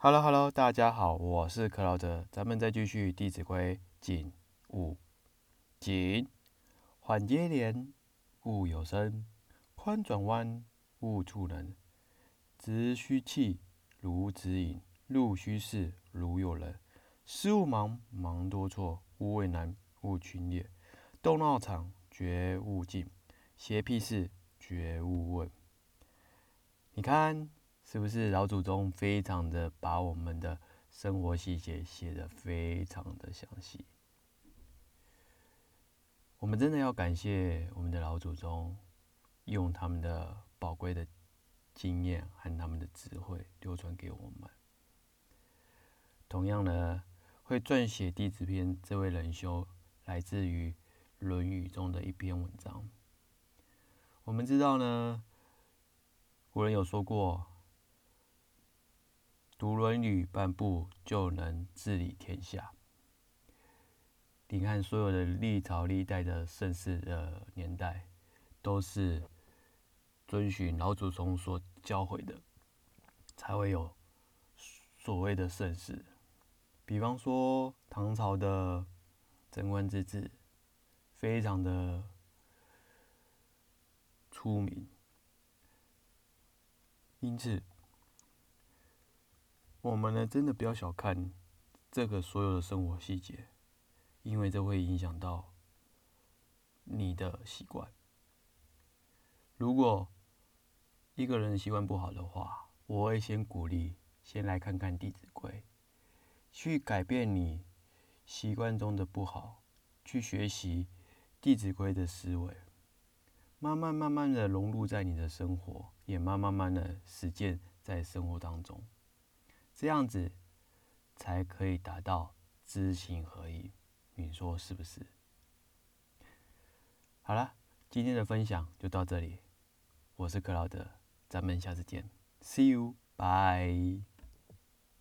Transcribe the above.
Hello Hello，大家好，我是克劳德，咱们再继续《弟子规》谨勿谨，缓接连，勿有声；宽转弯，勿触人；直须气，如直饮；路须迾，如有人。事勿忙，忙多错；勿畏难，勿群也；斗闹场，绝勿进；邪僻事，绝勿问。你看，是不是老祖宗非常的把我们的生活细节写得非常的详细？我们真的要感谢我们的老祖宗，用他们的宝贵的经验和他们的智慧流传给我们。同样呢，会撰写《弟子篇》这位仁兄，来自于《论语》中的一篇文章。我们知道呢。古人有说过：“读《论语》半部，就能治理天下。”你看，所有的历朝历代的盛世的年代，都是遵循老祖宗所教诲的，才会有所谓的盛世。比方说，唐朝的贞观之治，非常的出名。因此，我们呢，真的不要小看这个所有的生活细节，因为这会影响到你的习惯。如果一个人习惯不好的话，我会先鼓励，先来看看《弟子规》，去改变你习惯中的不好，去学习《弟子规》的思维。慢慢慢慢的融入在你的生活，也慢慢慢的实践在生活当中，这样子才可以达到知行合一。你说是不是？好了，今天的分享就到这里。我是克劳德，咱们下次见，See you，bye。